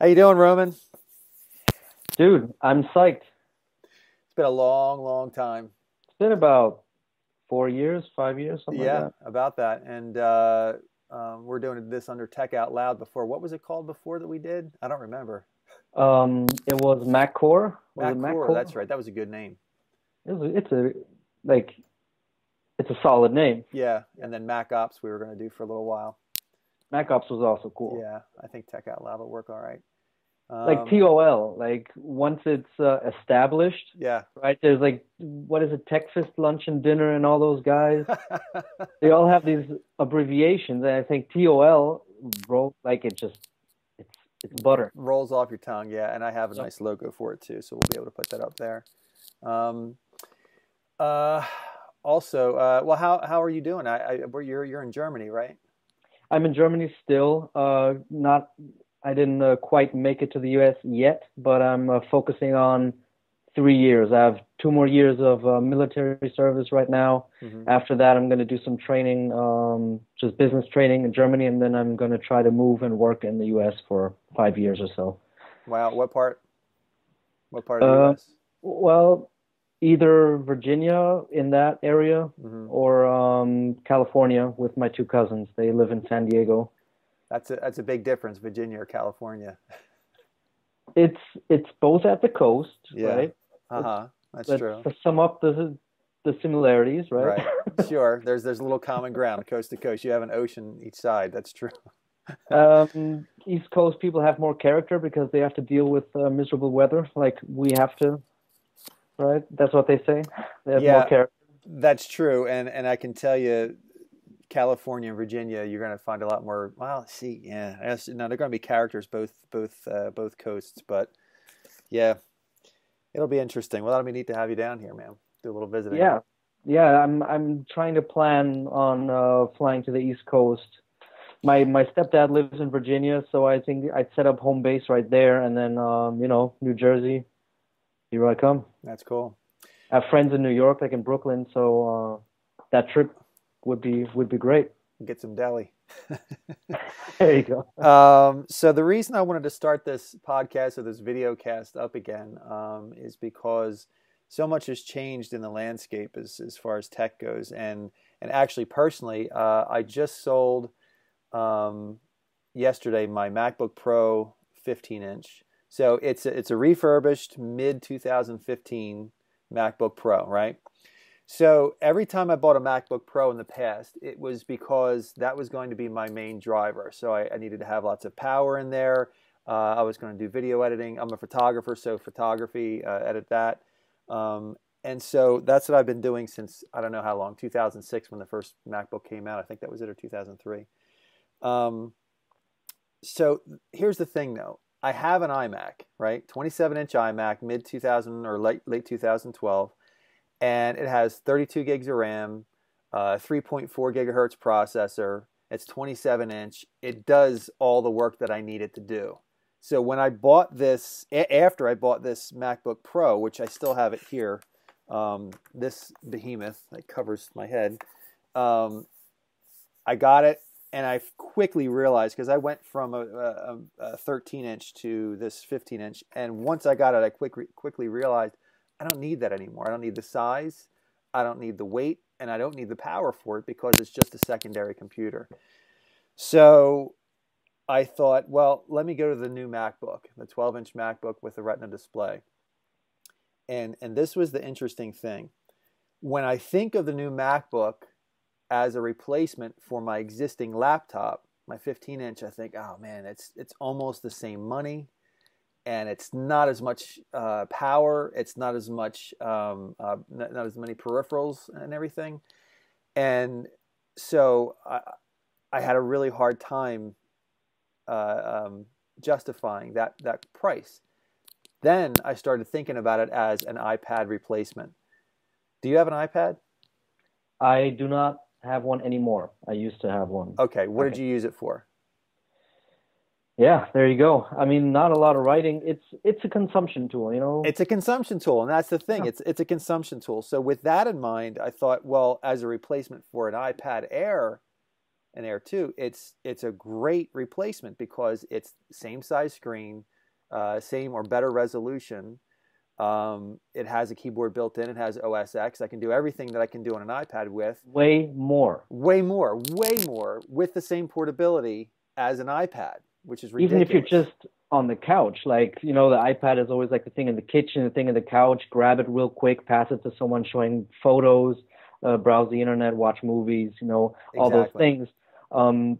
How you doing, Roman? Dude, I'm psyched. It's been a long, long time. It's been about four years, five years, something yeah, like about that. And uh, um, we're doing this under Tech Out Loud before. What was it called before that we did? I don't remember. Um, it was MacCore. Was Mac it Core, That's right. That was a good name. It was, it's a like, it's a solid name. Yeah, and then Mac Ops we were going to do for a little while. Mac Ops was also cool. Yeah, I think Tech Out Loud will work all right. Um, Like TOL, like once it's uh, established, Yeah. right? There's like, what is it, Texas lunch and dinner and all those guys. they all have these abbreviations, and I think TOL, bro, like it just, it's it's butter. rolls off your tongue yeah and i have a Yep. nice logo for it too so we'll be able to put that up there um, uh, also uh, well how, how are you doing I, I where you're you're in germany right I'm in Germany still. Uh, not, I didn't uh, quite make it to the U.S. yet, but I'm uh, focusing on three years. I have two more years of uh, military service right now. Mhm. After that, I'm going to do some training, um, just business training in Germany, and then I'm going to try to move and work in the U.S. for five years or so. wow what part what part of the Uh, us Well, either Virginia in that area hmm or um, California with my two cousins. They live in San Diego. That's a that's a big difference virginia or california It's it's both at the coast, Yeah. right? uh-huh that's But true to sum up the the similarities, right? right sure there's there's a little common ground coast to coast you have an ocean each side that's true um, East Coast people have more character because they have to deal with uh, miserable weather, like we have to, right? That's what they say. They have Yeah. more character. That's true, and and I can tell you, California and Virginia, you're going to find a lot more. Well, see, yeah, I guess, no, they're going to be characters both both uh, both coasts, but yeah, it'll be interesting. Well, that'll be neat to have you down here, man. Do a little visiting. Yeah, yeah. I'm I'm trying to plan on uh, flying to the East Coast. My my stepdad lives in Virginia, so I think I'd set up home base right there, and then um, you know New Jersey. Here I come. that's cool. I have friends in New York, like in Brooklyn, so uh, that trip would be would be great. Get some deli. There you go. um, so the reason I wanted to start this podcast or this video cast up again um, is because so much has changed in the landscape as, as far as tech goes, and and actually personally, uh, I just sold um, yesterday my MacBook Pro 15 inch. So it's a, it's a refurbished mid 2015 MacBook Pro, right? So every time I bought a MacBook Pro in the past, it was because that was going to be my main driver. So I, I needed to have lots of power in there. Uh, I was going to do video editing. I'm a photographer, so photography, uh, edit that. Um, and so that's what I've been doing since I don't know how long, 2006 when the first MacBook came out. I think that was it, or 2003. Um, so here's the thing, though. I have an iMac, right? 27 inch iMac, mid 2000 or late late 2012 and it has 32 gigs of RAM, uh, 3.4 gigahertz processor. It's 27 inch. It does all the work that I need it to do. So when I bought this, after I bought this MacBook Pro, which I still have it here, um, this behemoth that covers my head, um, I got it and I quickly realized because I went from a, a, a 13 inch to this 15 inch, and once I got it, I quickly quickly realized I don't need that anymore. I don't need the size, I don't need the weight, and I don't need the power for it because it's just a secondary computer. So I thought, well, let me go to the new MacBook, the 12 inch MacBook with the Retina display. And, and this was the interesting thing. When I think of the new MacBook as a replacement for my existing laptop, my 15 inch, I think, oh man, it's, it's almost the same money and it's not as much uh, power. It's not as much, um, uh, not, not as many peripherals and everything. And so I, I had a really hard time uh, um, justifying that that price. Then I started thinking about it as an iPad replacement. Do you have an iPad? I do not have one anymore. I used to have one. Okay, what did you use it for? Yeah, there you go. I mean, not a lot of writing. It's it's a consumption tool, you know. It's a consumption tool, and that's the thing. Yeah. It's it's a consumption tool. So with that in mind, I thought, well, as a replacement for an iPad Air, an Air 2, it's it's a great replacement because it's same size screen, uh, same or better resolution. Um, it has a keyboard built in. It has OS X. I can do everything that I can do on an iPad with. Way more. Way more. Way more with the same portability as an iPad, which is ridiculous. Even if you're just on the couch, like you know, the iPad is always like the thing in the kitchen, the thing in the couch. Grab it real quick, pass it to someone showing photos, uh, browse the internet, watch movies. You know, all Exactly. those things. Um,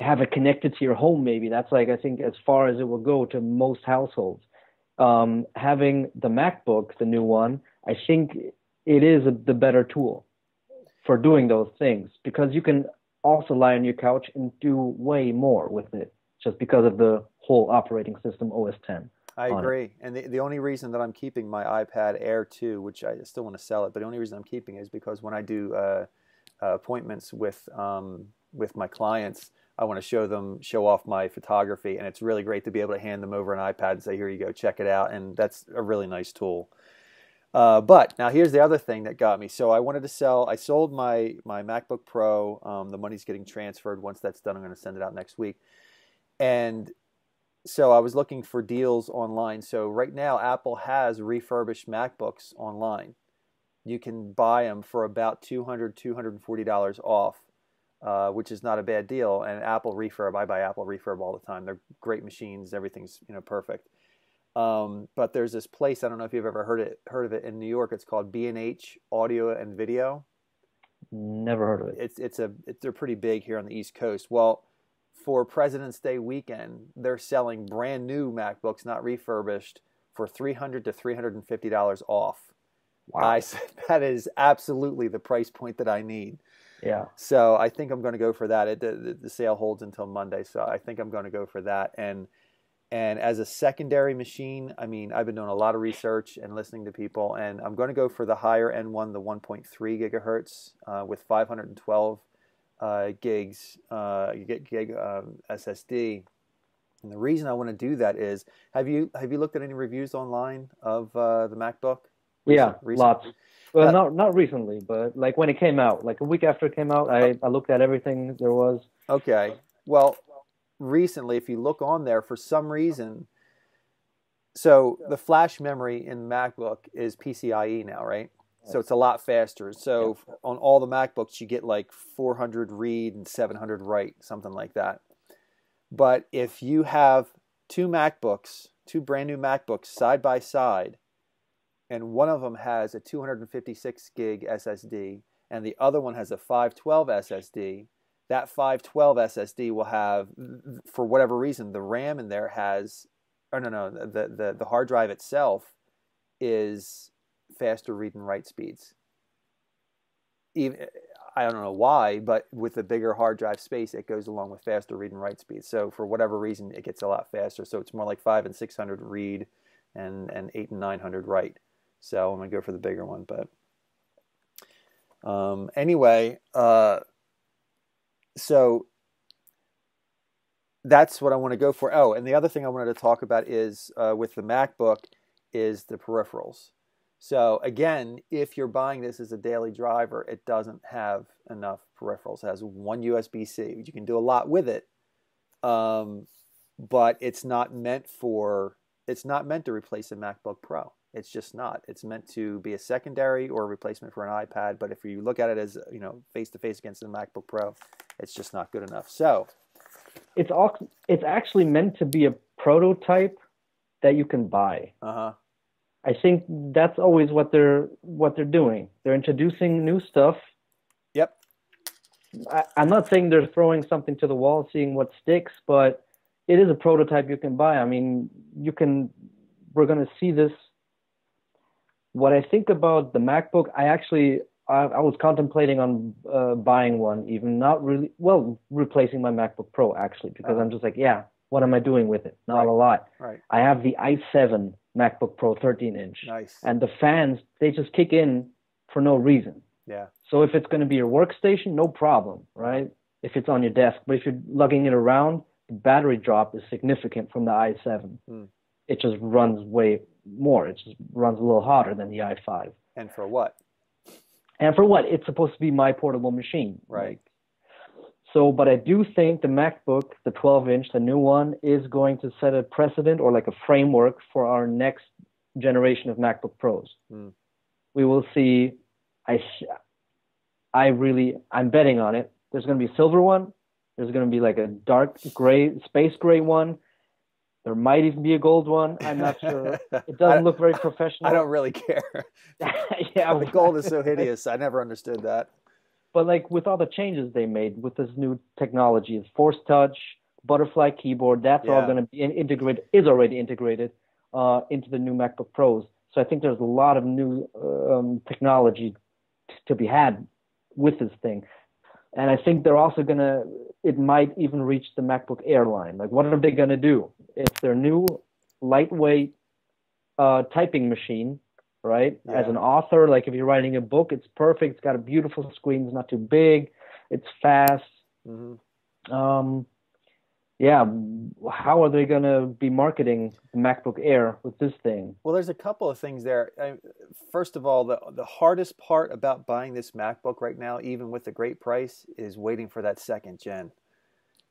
have it connected to your home. Maybe that's like I think as far as it will go to most households. Um, having the MacBook, the new one, I think it is a, the better tool for doing those things because you can also lie on your couch and do way more with it just because of the whole operating system OS 10. I it. agree. And the, the only reason that I'm keeping my iPad Air 2, which I still want to sell it, but the only reason I'm keeping it is because when I do uh, uh, appointments with um, with my clients, I want to show them, show off my photography, and it's really great to be able to hand them over an iPad and say, "Here you go, check it out," and that's a really nice tool. Uh, but now here's the other thing that got me. So I wanted to sell. I sold my my MacBook Pro. Um, the money's getting transferred. Once that's done, I'm going to send it out next week. And so I was looking for deals online. So right now, Apple has refurbished MacBooks online. You can buy them for about $200, $240 off, uh, which is not a bad deal. And Apple refurb, I buy Apple refurb all the time. They're great machines. Everything's you know perfect. Um, but there's this place I don't know if you've ever heard it heard of it in New York. It's called B and H Audio and Video Never heard of it. it's it's a it's, they're pretty big here on the East Coast. Well, for President's Day weekend, they're selling brand new MacBooks, not refurbished, for three hundred to three hundred and fifty dollars off. Wow. I said that is absolutely the price point that I need. yeah. So I think I'm going to go for that. It, the, the sale holds until Monday, so I think I'm going to go for that. And and as a secondary machine, I mean, I've been doing a lot of research and listening to people, and I'm going to go for the higher end one, the 1.3 gigahertz uh, with 512 uh, gigs uh, gig, gig um, SSD. And the reason I want to do that is, have you have you looked at any reviews online of uh, the MacBook? Yeah, Recent- lots. Well, Uh, not not recently, but like when it came out, like a week after it came out, I, I looked at everything there was. Okay. Well, recently, if you look on there, for some reason, so the flash memory in MacBook is PCIe now, right? So it's a lot faster. So on all the MacBooks, you get like 400 read and 700 write, something like that. But if you have two MacBooks, two brand new MacBooks side by side, and one of them has a 256 gig SSD, and the other one has a 512 SSD, that 512 SSD will have, for whatever reason, the RAM in there has, or no, no, the, the, the hard drive itself is faster read and write speeds. Even, I don't know why, but with the bigger hard drive space, it goes along with faster read and write speeds. So for whatever reason, it gets a lot faster. So it's more like five and 600 read and, and eight and 900 write. So I'm to go for the bigger one, but um, anyway, uh, so that's what I want to go for. Oh, and the other thing I wanted to talk about is uh, with the MacBook is the peripherals. So again, if you're buying this as a daily driver, it doesn't have enough peripherals. It has one USB-C. You can do a lot with it, um, but it's not meant for. It's not meant to replace a MacBook Pro. It's just not. It's meant to be a secondary or a replacement for an iPad. But if you look at it as you know face to face against the MacBook Pro, it's just not good enough. So It's all, it's actually meant to be a prototype that you can buy. uh huh. I think that's always what they're what they're doing. They're introducing new stuff. Yep. I, I'm not saying they're throwing something to the wall, seeing what sticks, but it is a prototype you can buy. I mean, you can. We're gonna see this. What I think about the MacBook, I actually I, I was contemplating on uh, buying one, even not really well replacing my MacBook Pro actually, because Uh-huh. I'm just like, yeah, what am I doing with it? Not Right. a lot. Right. I have the i7 MacBook Pro 13 inch Nice. and the fans they just kick in for no reason. Yeah. So if it's going to be your workstation, no problem, right? If it's on your desk, but if you're lugging it around, the battery drop is significant from the i7. Hmm. It just runs way more. It just runs a little hotter than the i5. And for what? And for what? It's supposed to be my portable machine. Right. Like, So, but I do think the MacBook, the 12 inch, the new one, is going to set a precedent or like a framework for our next generation of MacBook Pros. Mm. We will see. I, I really, I'm betting on it. There's going to be a silver one. There's going to be like a dark gray, space gray one. There might even be a gold one. I'm not sure. It doesn't look very professional. I don't really care. yeah, the gold is so hideous. I never understood that. But like with all the changes they made with this new technology, it's Force Touch, Butterfly keyboard. That's Yeah. all going to be integrated. Is already integrated uh, into the new MacBook Pros. So I think there's a lot of new um, technology t- to be had with this thing. And I think they're also gonna. It might even reach the MacBook Air line. Like, what are they gonna do? It's their new lightweight uh, typing machine, right? As an author, like if you're writing a book, it's perfect. It's got a beautiful screen. It's not too big. It's fast. hmm Um, yeah. How are they gonna be marketing the MacBook Air with this thing? Well, there's a couple of things there. First of all, the the hardest part about buying this MacBook right now, even with the great price, is waiting for that second gen.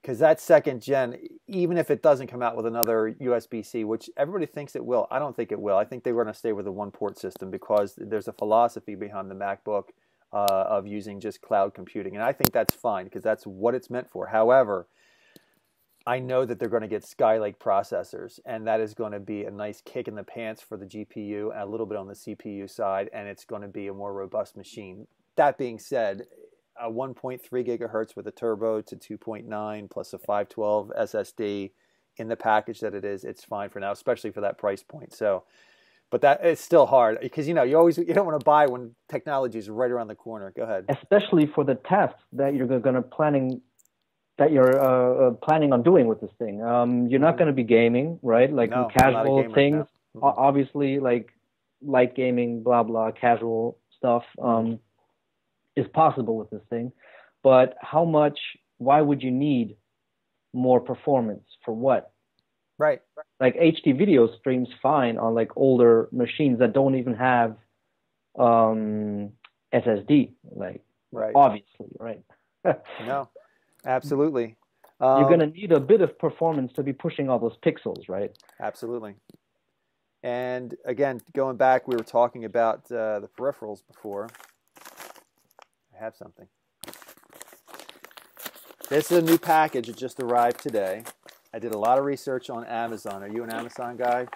Because that second gen, even if it doesn't come out with another USB-C, which everybody thinks it will, I don't think it will. I think they were going to stay with a one-port system because there's a philosophy behind the MacBook uh, of using just cloud computing, and I think that's fine because that's what it's meant for. However, I know that they're going to get Skylake processors, and that is going to be a nice kick in the pants for the GPU and a little bit on the CPU side, and it's going to be a more robust machine. That being said, a 1.3 gigahertz with a turbo to 2.9 plus a 512 SSD in the package that it is, it's fine for now, especially for that price point. So, but that it's still hard because you know you always you don't want to buy when technology is right around the corner. Go ahead. especially for the tests that you're going to planning that you're uh, uh, planning on doing with this thing. Um, you're not going to be gaming, right? Like Mm-hmm. No, I'm not a casual things. Obviously, like light gaming, blah blah, casual stuff um, is possible with this thing. But how much? Why would you need more performance for what? Right. Like HD video streams fine on like older machines that don't even have um, SSD. Like Right. obviously, right? No. Absolutely. Um, You're going to need a bit of performance to be pushing all those pixels, right? Absolutely. And again, going back, we were talking about uh, the peripherals before. Have something. This is a new package. It just arrived today. I did a lot of research on Amazon. Are you an Amazon guy?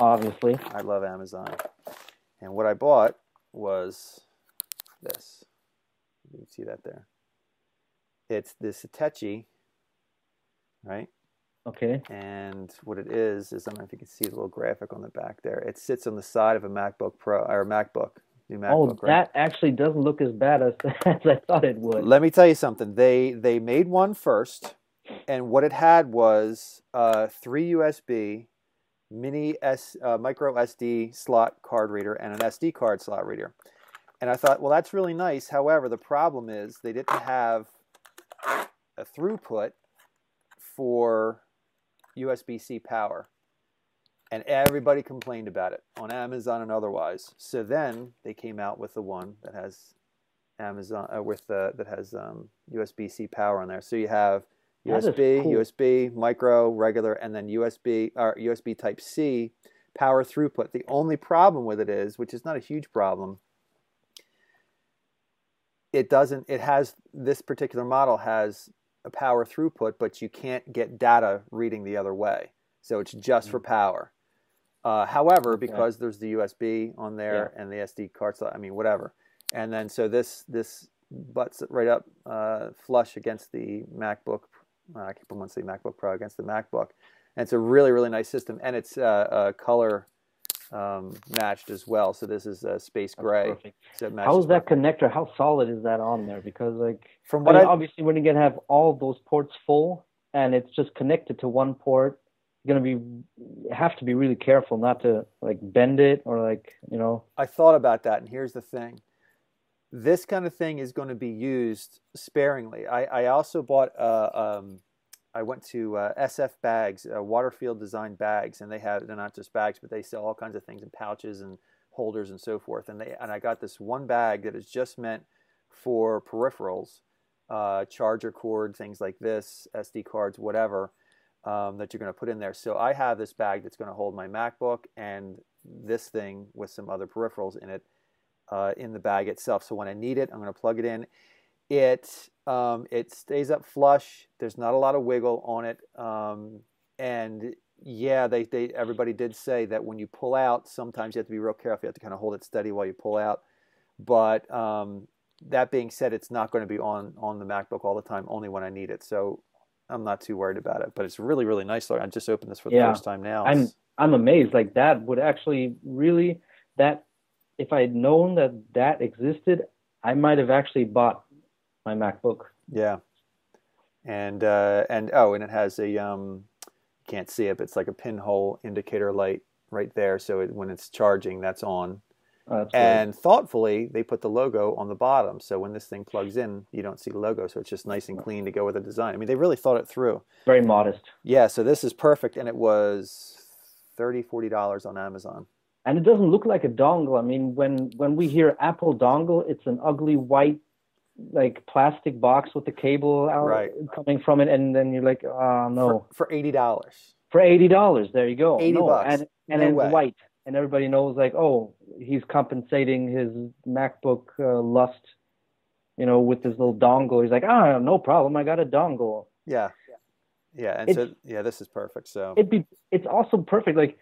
Obviously. I love Amazon. And what I bought was this. You can see that there. It's this Hitachi, right? Okay. And what it is is I don't know if you can see the little graphic on the back there. It sits on the side of a MacBook Pro or MacBook, new oh, MacBook. right? that actually doesn't look as bad as, as I thought it would. Let me tell you something. They they made one first, and what it had was uh, three USB, mini S uh, micro SD slot card reader, and an SD card slot reader. And I thought, well, that's really nice. However, the problem is they didn't have a throughput for USB C power. And everybody complained about it on Amazon and otherwise. So then they came out with the one that has Amazon uh, with the that has um, USB C power on there. So you have USB, cool. USB, micro, regular, and then USB or USB Type C power throughput. The only problem with it is, which is not a huge problem, it doesn't. It has this particular model has a power throughput, but you can't get data reading the other way. So it's just for power. Uh, however, Okay. because there's the USB on there and the SD card slot, I mean, whatever. And then so this this butts right up uh, flush against the MacBook. Uh, I keep on saying MacBook Pro against the MacBook, and it's a really really nice system, and it's uh, uh, color um, matched as well. So this is uh, space gray. perfect. So it How is that connector? How solid is that on there? Because like, From I mean, obviously, you're gonna have all those ports full and it's just connected to one port, you're gonna be have to be really careful not to like bend it or like you know. I thought about that, and here's the thing. This kind of thing is going to be used sparingly. I, I also bought, uh, um, I went to uh, SF Bags, uh, Waterfield Design Bags, and they have, they're not just bags, but they sell all kinds of things in pouches and holders and so forth. And, they, and I got this one bag that is just meant for peripherals uh, charger cord, things like this, SD cards, whatever um, that you're going to put in there. So I have this bag that's going to hold my MacBook and this thing with some other peripherals in it uh, in the bag itself. So when I need it, I'm going to plug it in. It um, it stays up flush. There's not a lot of wiggle on it, um, and yeah, they, they everybody did say that when you pull out, sometimes you have to be real careful. You have to kind of hold it steady while you pull out. But um, that being said, it's not going to be on on the MacBook all the time, only when I need it. So I'm not too worried about it. But it's really really nice. Though. I just opened this for the Yeah. first time now. I'm I'm amazed. Like that would actually really that if I had known that that existed, I might have actually bought my MacBook. Yeah, and uh, and oh, and it has a um, you can't see it, but it's like a pinhole indicator light right there. So it, when it's charging, that's on. Oh, that's great. And thoughtfully, they put the logo on the bottom, so when this thing plugs in, you don't see the logo. So it's just nice and clean to go with the design. I mean, they really thought it through. very modest. Yeah, so this is perfect, and it was $30, 40 dollars on Amazon. And it doesn't look like a dongle. I mean, when when we hear Apple dongle, it's an ugly white like plastic box with the cable out Right. coming from it, and then you're like, oh no, for, for eighty dollars. for eighty dollars, there you go, 80 no. bucks. and and No it's white, and everybody knows like, oh, he's compensating his MacBook uh, lust, you know, with this little dongle. He's like, ah, no problem, I got a dongle. Yeah, yeah, and It's- so yeah, this is perfect. So it'd be it's also perfect like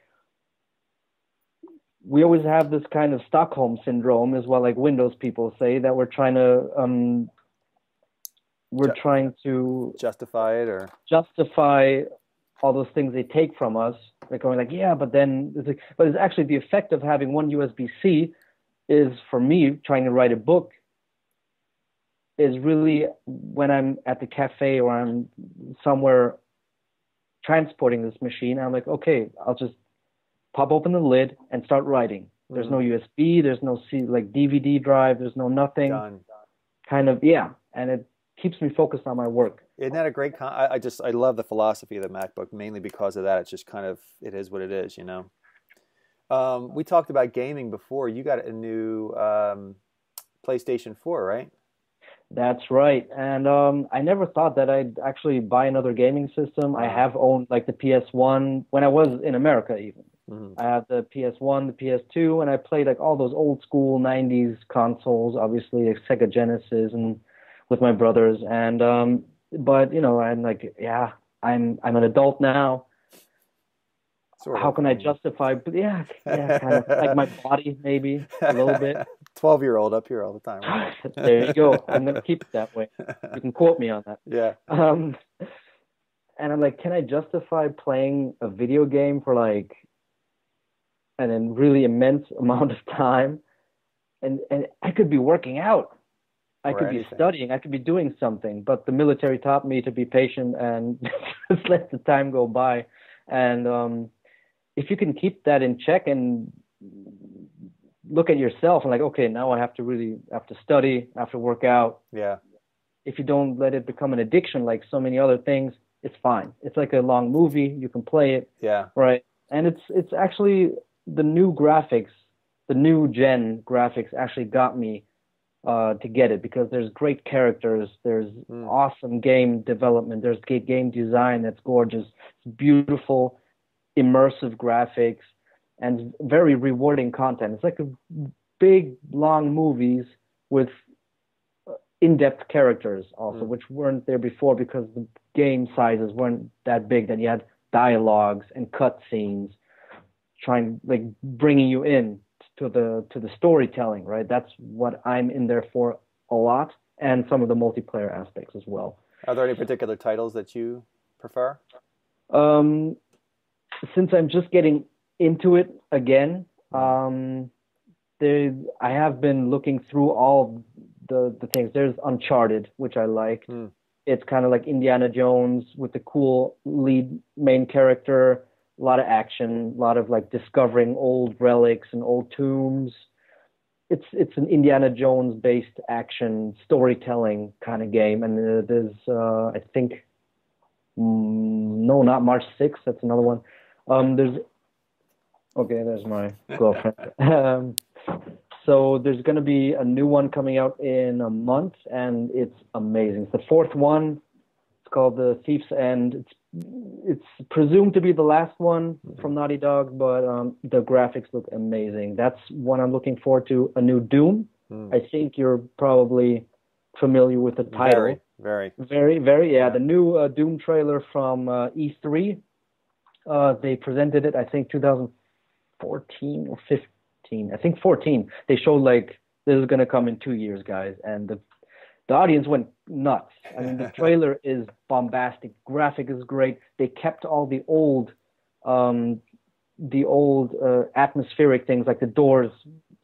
we always have this kind of stockholm syndrome as well like windows people say that we're trying to um we're Ju- trying to justify it or justify all those things they take from us they're going like yeah but then it's like, but it's actually the effect of having one usb-c is for me trying to write a book is really when i'm at the cafe or i'm somewhere transporting this machine i'm like okay i'll just pop open the lid and start writing. There's mm. no usb there's no C, like dvd drive there's no nothing. Done. kind of yeah and it keeps me focused on my work Isn't that a great? Con- I, I just I love the philosophy of the MacBook mainly because of that. It's just kind of it is what it is, you know. Um, we talked about gaming before. You got a new um, PlayStation Four, right? That's right. And um, I never thought that I'd actually buy another gaming system. I have owned like the PS1 when I was in America, even. Mhm. I have the PS1, the PS2, and I played like all those old school 90s consoles, obviously like Sega Genesis and with my brothers. And, um, but you know, I'm like, yeah, I'm, I'm an adult now. Sort How of. can I justify? But yeah, yeah, kind of like my body, maybe a little bit. Twelve year old up here all the time. Right? there you go. I'm going to keep it that way. You can quote me on that. yeah. Um, and I'm like, can I justify playing a video game for like an really immense amount of time? And and I could be working out. I could be studying. I could be doing something. But the military taught me to be patient and just let the time go by. And um, if you can keep that in check and look at yourself and like, okay, now I have to really have to study, I have to work out Yeah. if you don't let it become an addiction like so many other things, it's fine. It's like a long movie. You can play it, Yeah. right? And it's it's actually the new graphics, the new gen graphics actually got me uh, to get it because there's great characters, there's Mm. awesome game development, there's game design that's gorgeous, it's beautiful, immersive graphics, and very rewarding content. It's like a big long movies with in-depth characters also, Mm. which weren't there before because the game sizes weren't that big. That you had dialogues and cutscenes, trying like bringing you in to the to the storytelling. Right, that's what I'm in there for a lot, and some of the multiplayer aspects as well. Are there any particular titles that you prefer? Um, since I'm just getting into it again, um, there I have been looking through all the the things. There's Uncharted, which I liked. Hmm. It's kind of like Indiana Jones with the cool lead main character. A lot of action, a lot of like discovering old relics and old tombs. It's it's an Indiana Jones based action storytelling kind of game, and uh, there's uh, I think Mm, no, not March 6th. That's another one. Um, there's okay. There's my girlfriend. um, so there's going to be a new one coming out in a month, and it's amazing. It's the fourth one. It's called The Thief's End. It's it's presumed to be the last one from Naughty Dog, but um, the graphics look amazing. That's one I'm looking forward to. A new Doom. Hmm. I think you're probably familiar with the title. Very, very. Very, very, yeah. Yeah. The new uh, Doom trailer from uh, E3. Uh, they presented it, I think, 2014 or 15. I think 14. They showed like this is gonna come in two years, guys, and the the audience went nuts. I mean, the trailer is bombastic. Graphic is great. They kept all the old, um, the old uh, atmospheric things like the doors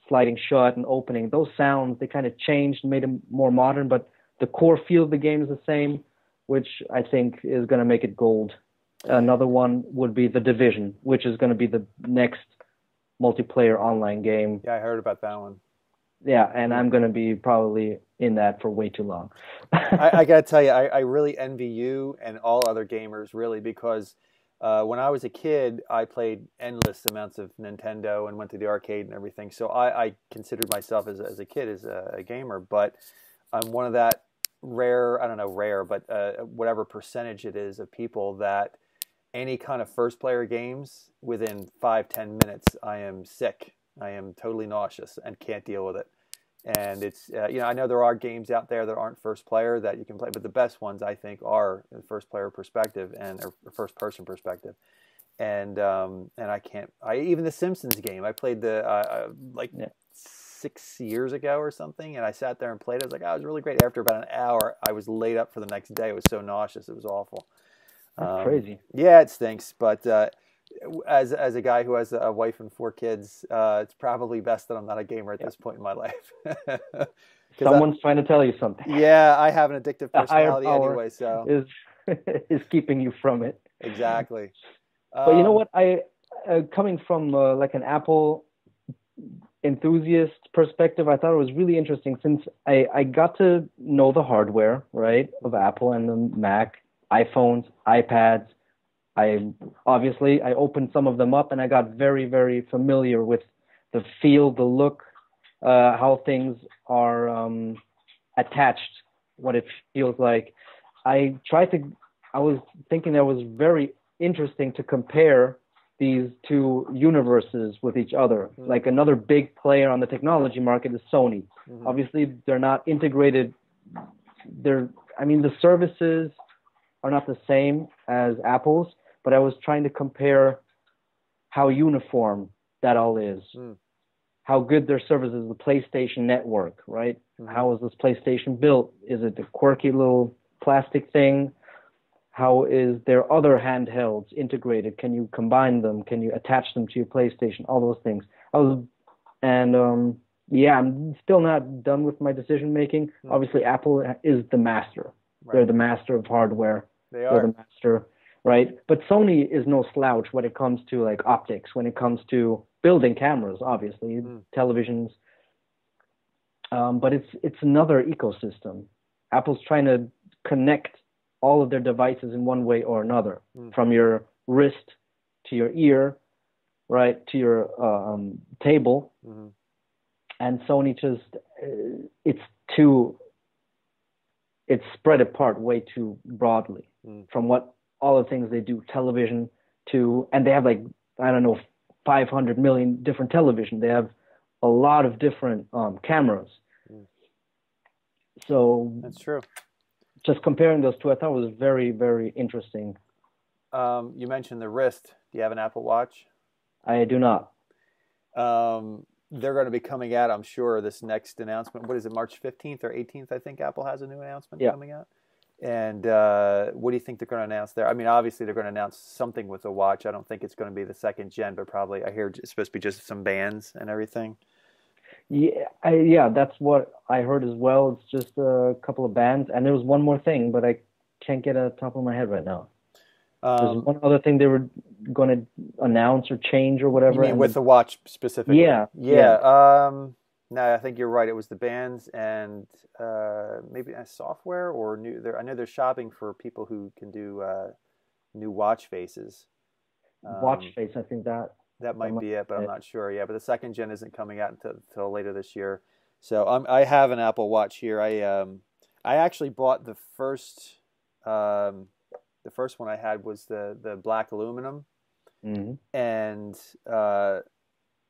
sliding shut and opening. Those sounds they kind of changed, and made them more modern, but the core feel of the game is the same, which I think is going to make it gold. Another one would be The Division, which is going to be the next multiplayer online game. Yeah, I heard about that one. Yeah, and I'm going to be probably in that for way too long. I, I got to tell you, I, I really envy you and all other gamers, really, because uh, when I was a kid, I played endless amounts of Nintendo and went to the arcade and everything. So I, I considered myself as, a- as a kid as a, a gamer, but I'm one of that rare, I don't know, rare, but uh, whatever percentage it is of people that any kind of first player games within five, ten minutes, I am sick. I am totally nauseous and can't deal with it. And it's, uh, you know, I know there are games out there that aren't first player that you can play, but the best ones I think are in first player perspective and or first person perspective. And um, and I can't. I even the Simpsons game. I played the uh, uh, like Yeah. six years ago or something, and I sat there and played. it. I was like, oh, it was really great. After about an hour, I was laid up for the next day. It was so nauseous. It was awful. That's Um, crazy. Yeah, it stinks. But uh, as as a guy who has a wife and four kids, uh, it's probably best that I'm not a gamer at Yeah. this point in my life. 'Cause I- Someone's trying to tell you something. yeah, I have an addictive personality anyway, so Is is keeping you from it. exactly. But you know Um, what? I uh, coming from uh, like an Apple enthusiast perspective, I thought it was really interesting since I, I got to know the hardware, right, of Apple and the Mac, iPhones, iPads. I obviously I opened some of them up and I got very very familiar with the feel, the look, uh, how things are um, attached, what it feels like. I tried to. I was thinking that was very interesting to compare these two universes with each other. Mm. Like another big player on the technology market is Sony. mhm. Obviously, they're not integrated. They're, I mean, the services are not the same as Apple's, but I was trying to compare how uniform that all is. Mm. How good their service is, the PlayStation Network, right? How is this PlayStation built? Is it the quirky little plastic thing? How is their other handhelds integrated? Can you combine them? Can you attach them to your PlayStation? All those things. I was, and um, yeah, I'm still not done with my decision making. Hmm. Obviously, Apple is the master. They're the master of hardware. They are. They're are. the master, right? But Sony is no slouch when it comes to like optics, when it comes to building cameras, obviously, Mm. televisions. Um, but it's it's another ecosystem. Apple's trying to connect all of their devices in one way or another, Mm. from your wrist to your ear, right, to your um, table, Mhm. and Sony just uh, it's too it's spread apart way too broadly Mm. from what all the things they do television to and they have like I don't know 500 million different television they have a lot of different um, cameras Mm. so That's true. just comparing those two I thought was very very interesting Um, you mentioned the wrist. Do you have an Apple Watch? I do not Um, they're going to be coming out, I'm sure, this next announcement. What is it, March 15th or 18th? I think Apple has a new announcement Yeah. coming out. And uh, what do you think they're going to announce there? I mean, obviously they're going to announce something with the watch. I don't think it's going to be the second gen, but probably I hear it's supposed to be just some bands and everything. yeah I, yeah that's what I heard as well it's just a couple of bands and there was one more thing but I can't get it top of my head right now There's Um, one other thing they were going to announce or change or whatever. you mean and with the watch specifically? Yeah, Yeah. Um, no, I think you're right. It was the bands and uh, maybe a software or new. I know they're shopping for people who can do uh, new watch faces. watch Um, face, I think that That might might be it, but I'm not sure. Yeah, but the second gen isn't coming out until, until later this year. So um, I have an Apple Watch here. I um, I actually bought the first um, the first one I had was the the black aluminum, hmm and uh,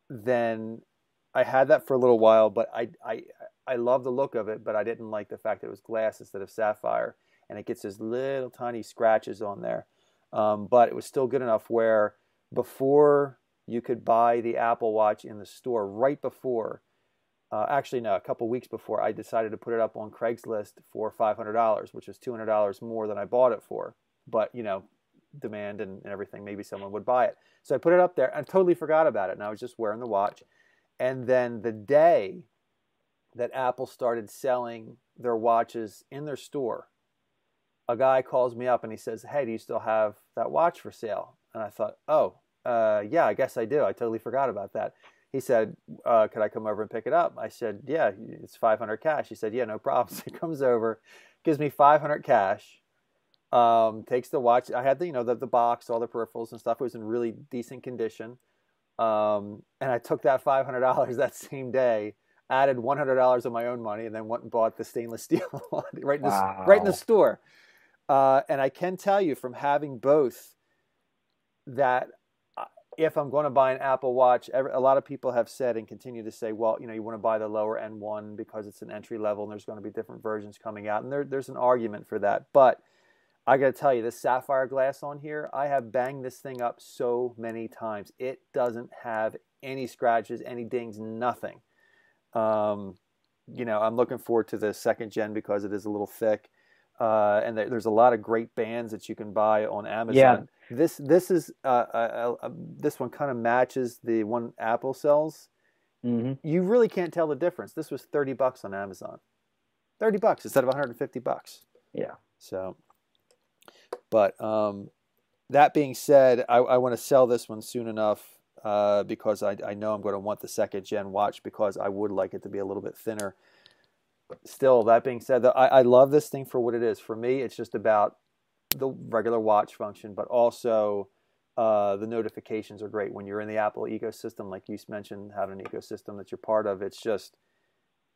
then I had that for a little while, but I I I love the look of it, but I didn't like the fact that it was glass instead of sapphire, and it gets these little tiny scratches on there. Um, but it was still good enough where before you could buy the Apple Watch in the store, right before, uh, actually no, a couple weeks before, I decided to put it up on Craigslist for five hundred dollars, which was two hundred dollars more than I bought it for. But you know, demand and, and everything, maybe someone would buy it. So I put it up there and totally forgot about it. And I was just wearing the watch. And then the day that Apple started selling their watches in their store, a guy calls me up and he says, Hey, do you still have that watch for sale? And I thought, Oh, uh, yeah, I guess I do. I totally forgot about that. He said, uh, Could I come over and pick it up? I said, Yeah, it's 500 cash. He said, Yeah, no problem. So he comes over, gives me 500 cash um, takes the watch. I had the you know the the box, all the peripherals and stuff. It was in really decent condition. Um, and I took that five hundred dollars that same day, added one hundred dollars of my own money, and then went and bought the stainless steel right in the Wow. right in the store. Uh, and I can tell you from having both that uh, if I'm going to buy an Apple Watch, every, a lot of people have said and continue to say, well, you know, you want to buy the lower end one because it's an entry level and there's going to be different versions coming out, and there, there's an argument for that, but I got to tell you, this sapphire glass on here, I have banged this thing up so many times. It doesn't have any scratches, any dings, nothing. Um, you know, I'm looking forward to the second gen because it is a little thick, uh, and there, there's a lot of great bands that you can buy on Amazon. Yeah. This this is uh, uh, uh, this one kind of matches the one Apple sells. hmm You really can't tell the difference. This was 30 bucks on Amazon, 30 bucks instead of 150 bucks. Yeah. So, but um, that being said, I, I want to sell this one soon enough uh, because I, I know I'm going to want the second gen watch because I would like it to be a little bit thinner. Still, that being said, I, I love this thing for what it is. For me, it's just about the regular watch function, but also uh, the notifications are great when you're in the Apple ecosystem. Like you mentioned, having an ecosystem that you're part of, it's just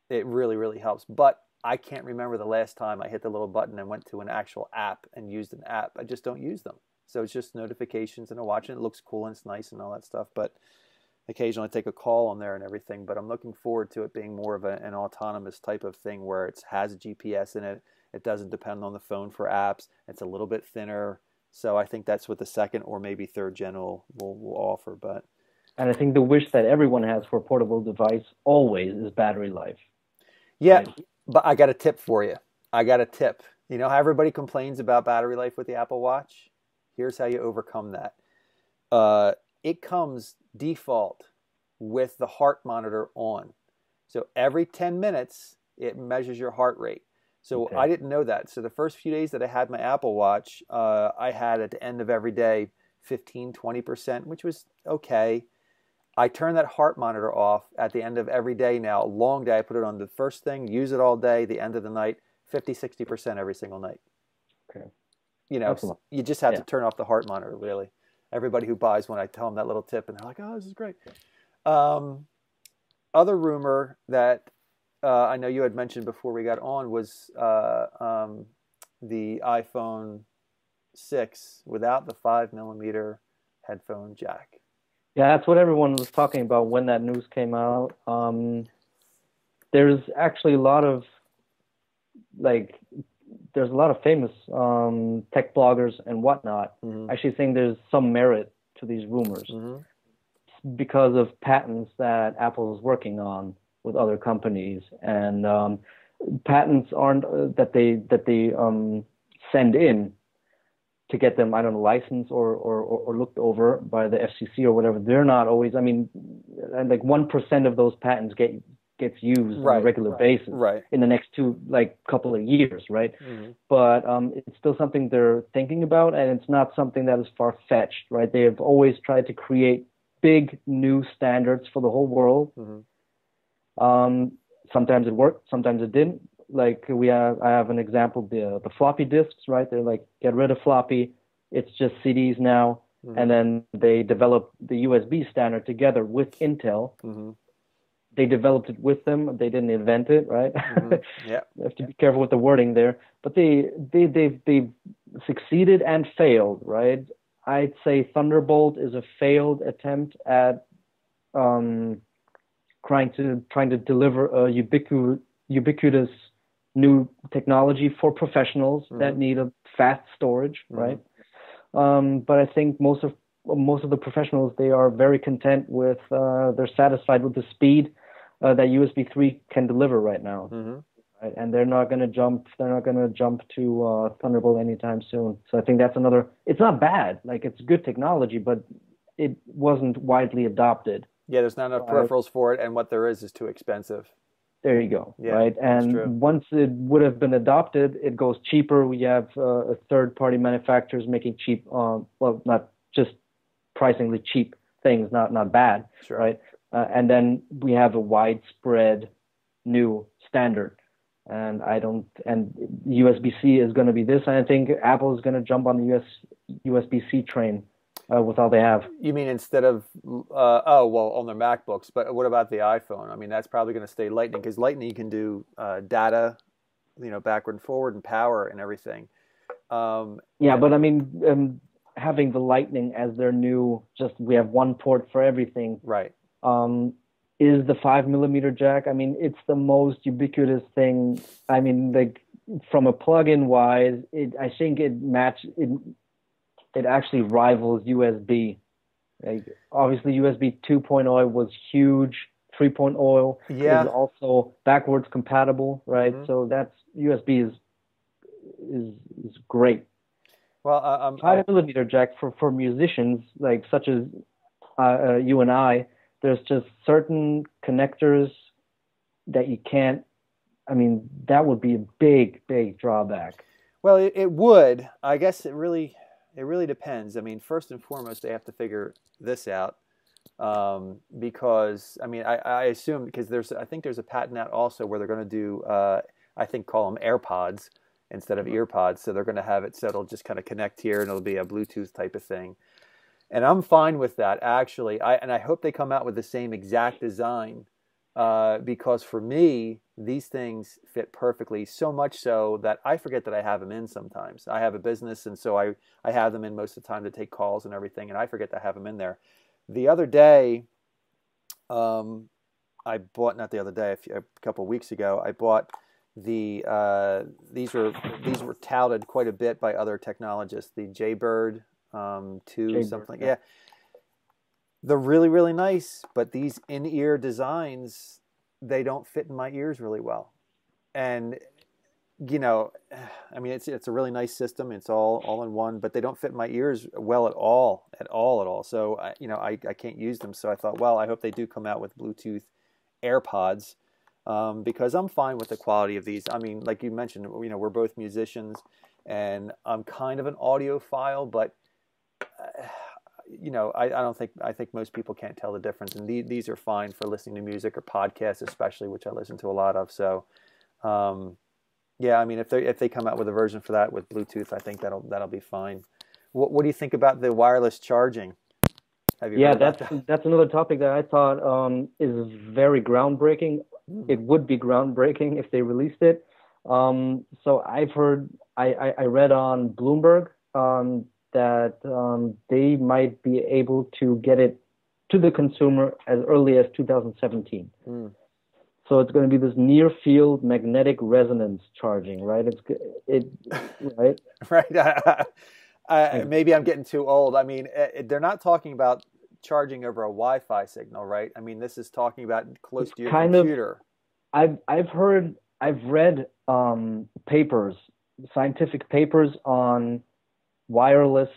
it really really helps. But I can't remember the last time I hit the little button and went to an actual app and used an app. I just don't use them. So it's just notifications and a watch, and it looks cool and it's nice and all that stuff. But occasionally I take a call on there and everything. But I'm looking forward to it being more of a, an autonomous type of thing where it has GPS in it. It doesn't depend on the phone for apps. It's a little bit thinner. So I think that's what the second or maybe third gen will, will, will offer. But And I think the wish that everyone has for a portable device always is battery life. yeah, Right. But I got a tip for you. I got a tip. You know how everybody complains about battery life with the Apple Watch? Here's how you overcome that. Uh, it comes default with the heart monitor on. So every 10 minutes, it measures your heart rate. So Okay. I didn't know that. So the first few days that I had my Apple Watch, uh, I had at the end of every day 15, 20%, which was okay. I turn that heart monitor off at the end of every day now. Long day, I put it on the first thing, use it all day, the end of the night, 50, 60% every single night. Okay. You know, Excellent. you just have Yeah. to turn off the heart monitor, really. Everybody who buys one, I tell them that little tip, and they're like, oh, this is great. Um, other rumor that uh, I know you had mentioned before we got on was uh, um, the iPhone 6 without the 5 millimeter headphone jack. Yeah, that's what everyone was talking about when that news came out. Um, there's actually a lot of like there's a lot of famous um, tech bloggers and whatnot Mm-hmm. actually saying there's some merit to these rumors Mm-hmm. because of patents that Apple is working on with other companies, and um, patents aren't uh, that they that they um, send in to get them I don't know licensed or, or or looked over by the FCC or whatever. They're not always. I mean, like one percent of those patents get gets used on a regular right, basis Right. in the next two like couple of years, right? Mm-hmm. but um, it's still something they're thinking about, and it's not something that is far fetched, right? They have always tried to create big new standards for the whole world. Mhm. Um, sometimes it worked, sometimes it didn't. Like we have, I have an example: the the floppy disks, right? They're like get rid of floppy. It's just CDs now. mm-hmm. and then they developed the USB standard together with Intel. Mm-hmm. They developed it with them. They didn't invent it, right? Mm-hmm. Yeah, you have to be careful with the wording there. But they they they they succeeded and failed, right? I'd say Thunderbolt is a failed attempt at um, trying to trying to deliver a ubiquitous ubiquitous new technology for professionals mm-hmm. that need a fast storage, mm-hmm. right? Um, but I think most of most of the professionals they are very content with uh, they're satisfied with the speed uh, that USB 3 can deliver right now. Mm-hmm. Right? And they're not going to jump. They're not going to jump to uh, Thunderbolt anytime soon. So I think that's another. It's not bad. Like it's good technology, but it wasn't widely adopted. Yeah, there's not enough peripherals for it, and what there is is too expensive. There you go. Yeah, right. And once it would have been adopted, it goes cheaper. We have uh, third-party manufacturers making cheap, uh, well, not just pricingly cheap things, not not bad, sure. right? Uh, and then we have a widespread new standard. And I don't, and USB-C is going to be this. And I think Apple is going to jump on the US USB-C train uh, with all they have. You mean instead of uh, oh well on their MacBooks, but what about the iPhone? I mean that's probably going to stay Lightning because Lightning can do uh, data, you know, backward and forward and power and everything. Um, yeah, but I mean um, having the Lightning as their new just we have one port for everything. Right. Um, is the five millimeter jack? I mean, it's the most ubiquitous thing. I mean, like from a plug-in wise, it I think it match it it actually rivals USB. Like, obviously, USB 2.0 was huge. 3.0 yeah. is also backwards compatible, right? Mm-hmm. So that's USB is is is great. Well, uh, um, five millimeter jack for for musicians like such as uh, uh, you and I. There's just certain connectors that you can't. I mean, that would be a big, big drawback. Well, it, it would. I guess it really it really depends. I mean, first and foremost, they have to figure this out um, because I mean, I, I assume because there's I think there's a patent out also where they're going to do uh, I think call them AirPods instead of mm-hmm. earpods. So they're going to have it so it'll just kind of connect here and it'll be a Bluetooth type of thing. And I'm fine with that actually. I and I hope they come out with the same exact design uh, because for me, these things fit perfectly. So much so that I forget that I have them in sometimes. I have a business, and so I, I have them in most of the time to take calls and everything, and I forget to have them in there. The other day, um, I bought not the other day, a, few, a couple of weeks ago, I bought the uh, these were these were touted quite a bit by other technologists. The Jaybird um, two Jaybird, something, yeah. yeah they're really really nice but these in-ear designs they don't fit in my ears really well. And you know i mean it's it's a really nice system. It's all all in one but they don't fit my ears well at all at all at all. So I, you know I, I can't use them. So i thought well i hope they do come out with bluetooth airpods um, because i'm fine with the quality of these. I mean like you mentioned you know we're both musicians and i'm kind of an audiophile but uh, you know, I, I don't think I think most people can't tell the difference, and the, these are fine for listening to music or podcasts, especially, which I listen to a lot of. So, um, yeah, I mean, if they if they come out with a version for that with Bluetooth, I think that'll that'll be fine. What what do you think about the wireless charging? yeah, that's that? that's another topic that I thought um, is very groundbreaking. Mm. It would be groundbreaking if they released it. Um, so I've heard, I, I, I read on Bloomberg um, that um, they might be able to get it to the consumer as early as 2017. Mm. So it's going to be this near field magnetic resonance charging, right? It's it, right? right. uh, maybe I'm getting too old. I mean, eh, eh, they're not talking about charging over a Wi-Fi signal, right? I mean, this is talking about close it's to your computer. Of, I've I've heard, I've read um, papers, scientific papers on wireless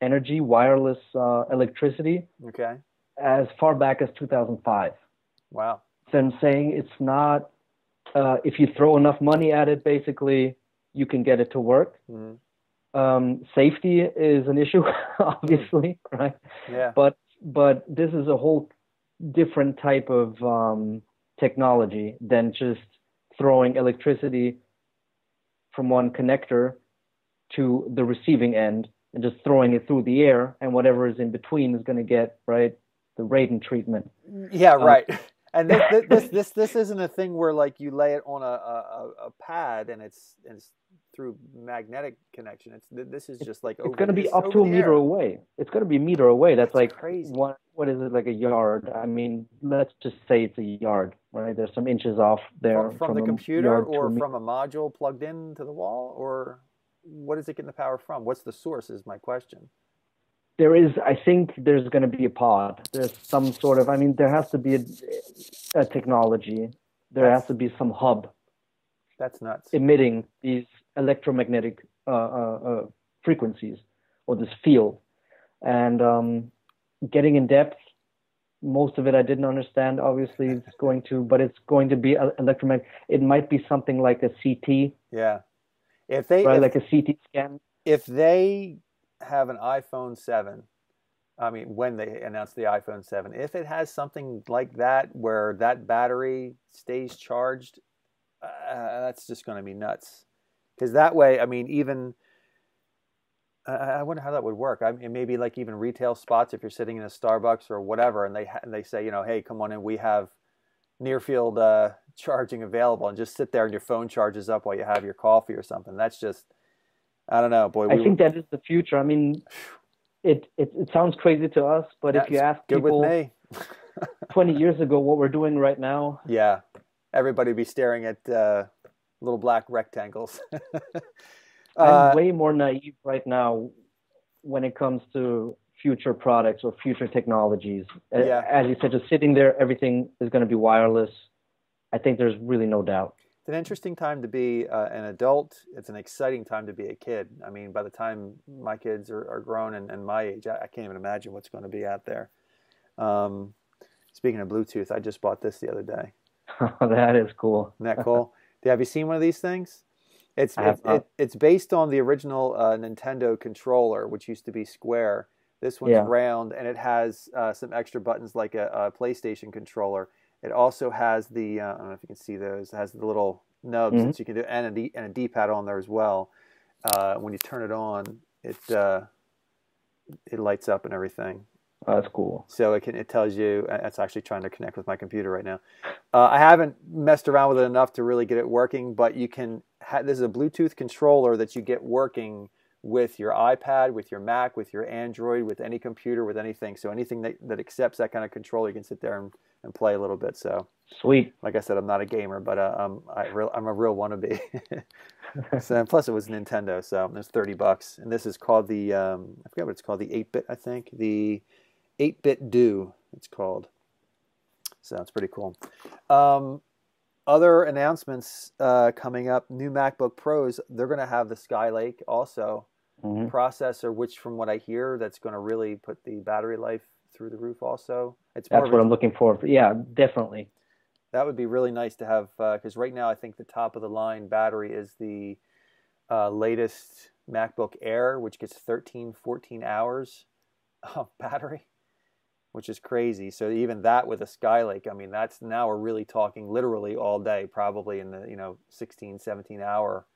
energy, wireless uh, electricity. Okay. As far back as 2005. Wow. I'm saying it's not. Uh, if you throw enough money at it, basically, you can get it to work. Mm-hmm. Um, safety is an issue, obviously, right? Yeah. But but this is a whole different type of um, technology than just throwing electricity from one connector to the receiving end and just throwing it through the air, and whatever is in between is going to get right the radon treatment. Yeah, um, right. and this, this, this this isn't a thing where like you lay it on a, a, a pad and it's it's through magnetic connection. It's this is just like it's going to be up to a meter air. away. It's going to be a meter away. That's, That's like crazy. What what is it like a yard? I mean, let's just say it's a yard, right? There's some inches off there from, from, from the computer or from a module plugged into the wall, or what is it getting the power from? What's the source? Is my question. There is, I think, there's going to be a pod. There's some sort of, I mean, there has to be a, a technology. There has to be some hub. That's nuts. Emitting these electromagnetic uh, uh, uh, frequencies or this field. And um, getting in depth, most of it I didn't understand. Obviously, it's going to, but it's going to be electromagnetic. It might be something like a CT. Yeah, if they if, like a CT scan. If they have an iPhone seven, I mean, when they announce the iPhone seven, if it has something like that where that battery stays charged, uh, that's just going to be nuts because that way, I mean, even I wonder how that would work. I mean, maybe like even retail spots if you're sitting in a Starbucks or whatever, and they ha- and they say, you know, hey, come on in, we have near field uh, charging available, and just sit there and your phone charges up while you have your coffee or something. That's just, I don't know, boy. I think that is the future. I mean, it it, it sounds crazy to us, but if you ask people 20 years ago what we're doing right now, yeah, everybody be staring at. Uh, little black rectangles. I'm uh, way more naive right now when it comes to future products or future technologies. Yeah. As you said, just sitting there, everything is going to be wireless. I think there's really no doubt. It's an interesting time to be uh, an adult. It's an exciting time to be a kid. I mean, by the time my kids are, are grown and, and, my age, I, I, can't even imagine what's going to be out there. Um, speaking of Bluetooth, I just bought this the other day. that is cool. Isn't that cool? Have you seen one of these things? It's it's, it, it's based on the original uh, Nintendo controller, which used to be square. This one's yeah. round, and it has uh, some extra buttons like a, a, PlayStation controller. It also has the uh, I don't know if you can see those. It has the little nubs mm-hmm. that you can do, and a D, and a D-pad on there as well. Uh, when you turn it on, it uh, it lights up and everything. Oh, that's cool. So it can it tells you uh, it's actually trying to connect with my computer right now. Uh, I haven't messed around with it enough to really get it working, but you can. Ha- this is a Bluetooth controller that you get working with your iPad, with your Mac, with your Android, with any computer, with anything. So anything that, that accepts that kind of control, you can sit there and, and play a little bit. So sweet. Like I said, I'm not a gamer, but uh, um, I real, I'm a real wannabe. so plus it was Nintendo, so it's thirty bucks, and this is called the um, I forget what it's called, the eight bit, I think the 8BitDo, it's called. So it's pretty cool. Um, other announcements uh, coming up new MacBook Pros, they're going to have the Skylake also mm-hmm. processor, which, from what I hear, that's going to really put the battery life through the roof also. It's That's what I'm looking for. Yeah, definitely. That would be really nice to have because uh, right now I think the top of the line battery is the uh, latest MacBook Air, which gets 13, 14 hours of battery which is crazy. So even that with a Skylake, I mean, that's now we're really talking literally all day, probably in the you know 16, 17 hour,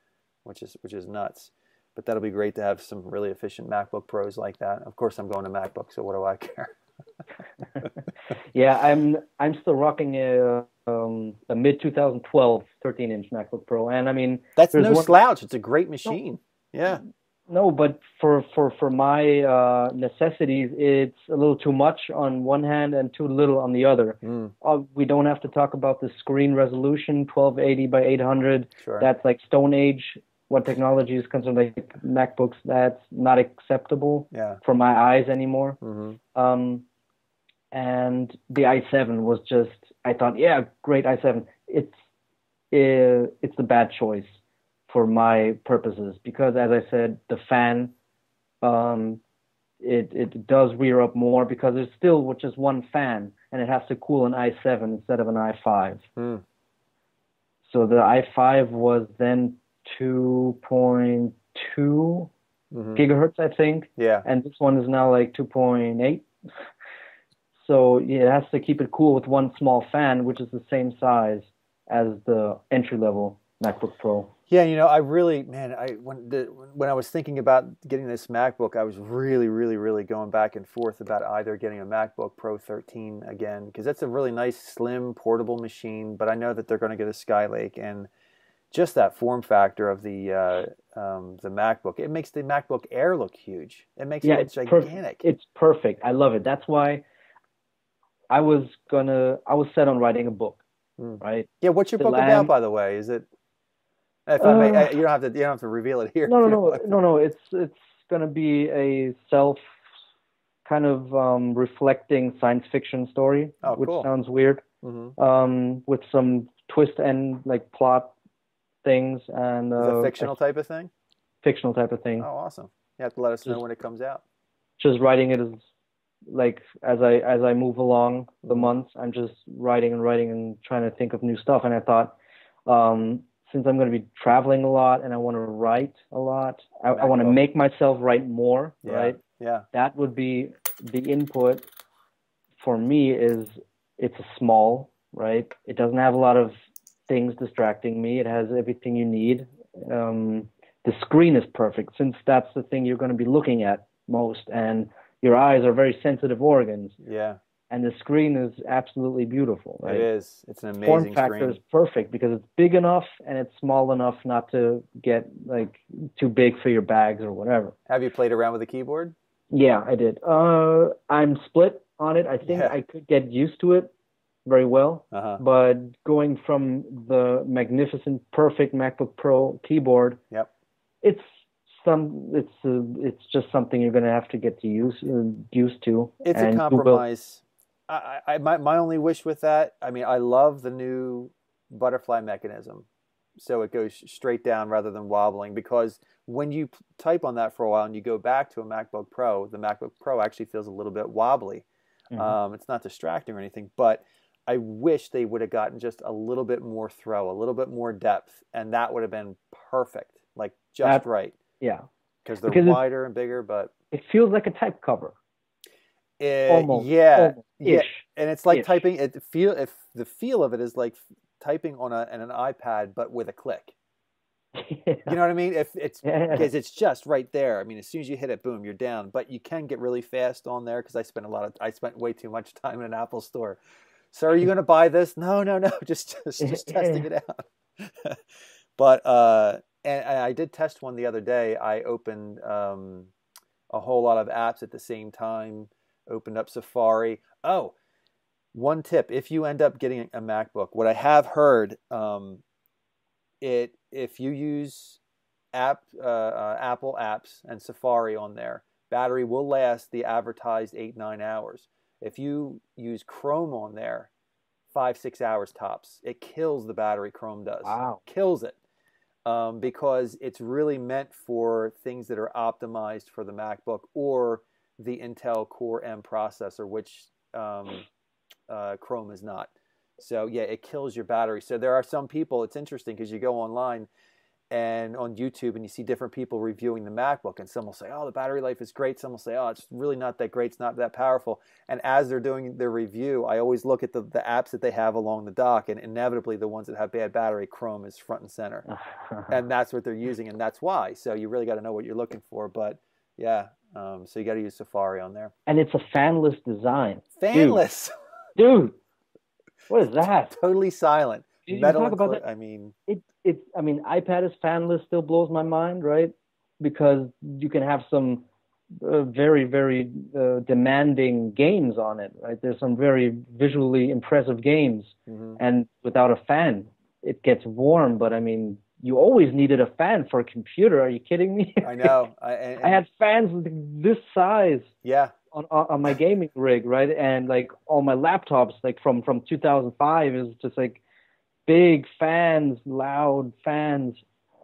which is which is nuts. But that'll be great to have some really efficient MacBook Pros like that. Of course, I'm going to MacBook, so what do I care? yeah, I'm I'm still rocking a, um, a mid 2012 13 inch MacBook Pro, and I mean that's no one... slouch. It's a great machine. No, yeah, no, but for for for my uh, necessities, it's a little too much on one hand and too little on the other. Mm. Uh, we don't have to talk about the screen resolution, 1280 by 800. Sure. That's like Stone Age. What technology is concerned, like MacBooks, that's not acceptable yeah. for my eyes anymore. Mm-hmm. Um, and the i7 was just, I thought, yeah, great i7. It's uh, it's the bad choice for my purposes because as I said, the fan um, it it does rear up more because there's still just one fan and it has to cool an i7 instead of an i5. Hmm. So the i5 was then 2.2 mm-hmm. gigahertz, I think. Yeah. And this one is now like 2.8. So it has to keep it cool with one small fan, which is the same size as the entry level MacBook Pro. Yeah, you know, I really, man, I when the, when I was thinking about getting this MacBook, I was really, really, really going back and forth about either getting a MacBook Pro 13 again because that's a really nice, slim, portable machine. But I know that they're going to get a Skylake, and just that form factor of the uh, um, the MacBook, it makes the MacBook Air look huge. It makes Yeah, it it's gigantic. It's perfect. I love it. That's why I was gonna. I was set on writing a book, Hmm. right? yeah, what's your the book about, by the way? Is it? If I may, Uh, you don't have to. You don't have to reveal it here. No, no, no, no, no. It's it's gonna be a self kind of um, reflecting science fiction story, Oh, which cool. sounds weird. Mhm. Um, with some twist and like plot things and uh, a fictional type of thing? fictional type of thing. Oh, awesome! You have to let us know when it comes out. Just writing it as like as I as I move along the months, I'm just writing and writing and trying to think of new stuff. And I thought, um, since I'm going to be traveling a lot and I want to write a lot, I, I want to make myself write more, Yeah. right? Yeah. that would be the input for me is it's a small right it doesn't have a lot of things distracting me it has everything you need um, the screen is perfect since that's the thing you're going to be looking at most and your eyes are very sensitive organs Yeah. and the screen is absolutely beautiful right It is. It's an amazing form factor screen. is perfect because it's big enough and it's small enough not to get like too big for your bags or whatever Have you played around with the keyboard? yeah, I did. Uh, I'm split on it. I think Yeah. I could get used to it very well, Uh huh. but going from the magnificent, perfect MacBook Pro keyboard, Yep. it's some, it's uh, it's just something you're gonna have to get to use uh, used to. It's a compromise. I, I, my, my only wish with that, I mean, I love the new butterfly mechanism. So it goes straight down rather than wobbling because when you p- type on that for a while and you go back to a MacBook Pro, the MacBook Pro actually feels a little bit wobbly. Mhm. Um, it's not distracting or anything, but I wish they would have gotten just a little bit more throw, a little bit more depth, and that would have been perfect, like just right. yeah, Because they're Because wider and bigger, but it feels like a type cover. it, Almost. yeah, almost, yeah, ish. and it's like Ish. typing. It feel if the feel of it is like typing on a an iPad, but with a click. You know what I mean? If it's Yeah. because it's just right there. I mean, as soon as you hit it, boom, you're down. But you can get really fast on there because I spent a lot of I spent way too much time in an Apple store. So are you going to buy this? No, no, no. Just just just testing it out. but uh, and, and I did test one the other day. I opened um, a whole lot of apps at the same time. Opened up Safari. Oh, one tip: if you end up getting a MacBook, what I have heard, um, it if you use app uh, uh, Apple apps and Safari on there, battery will last the advertised eight nine hours. If you use Chrome on there, five six hours tops. It kills the battery. Chrome does. Wow. Kills it um, because it's really meant for things that are optimized for the MacBook or the Intel Core M processor, which um, uh, Chrome is not. So yeah, it kills your battery. So there are some people. It's interesting because you go online and on YouTube and you see different people reviewing the MacBook, and some will say, "Oh, the battery life is great." Some will say, "Oh, it's really not that great. It's not that powerful." And as they're doing their review, I always look at the, the apps that they have along the dock, and inevitably the ones that have bad battery, Chrome is front and center and that's what they're using, and that's why. So you really got to know what you're looking for. But yeah, um, so you got to use Safari on there. and it's a fanless design, Fanless, dude. What is that? totally silent. You Metal. talk about that- I mean, it it I mean iPad is fanless still blows my mind, right? Because you can have some uh, very very uh, demanding games on it, right? There's some very visually impressive games, mhm. and without a fan, it gets warm. But I mean, you always needed a fan for a computer. Are you kidding me? I know. I, and, I had fans this size yeah, on on on my gaming rig, right? And like all my laptops, like from from 2005, is just like big fans, loud fans,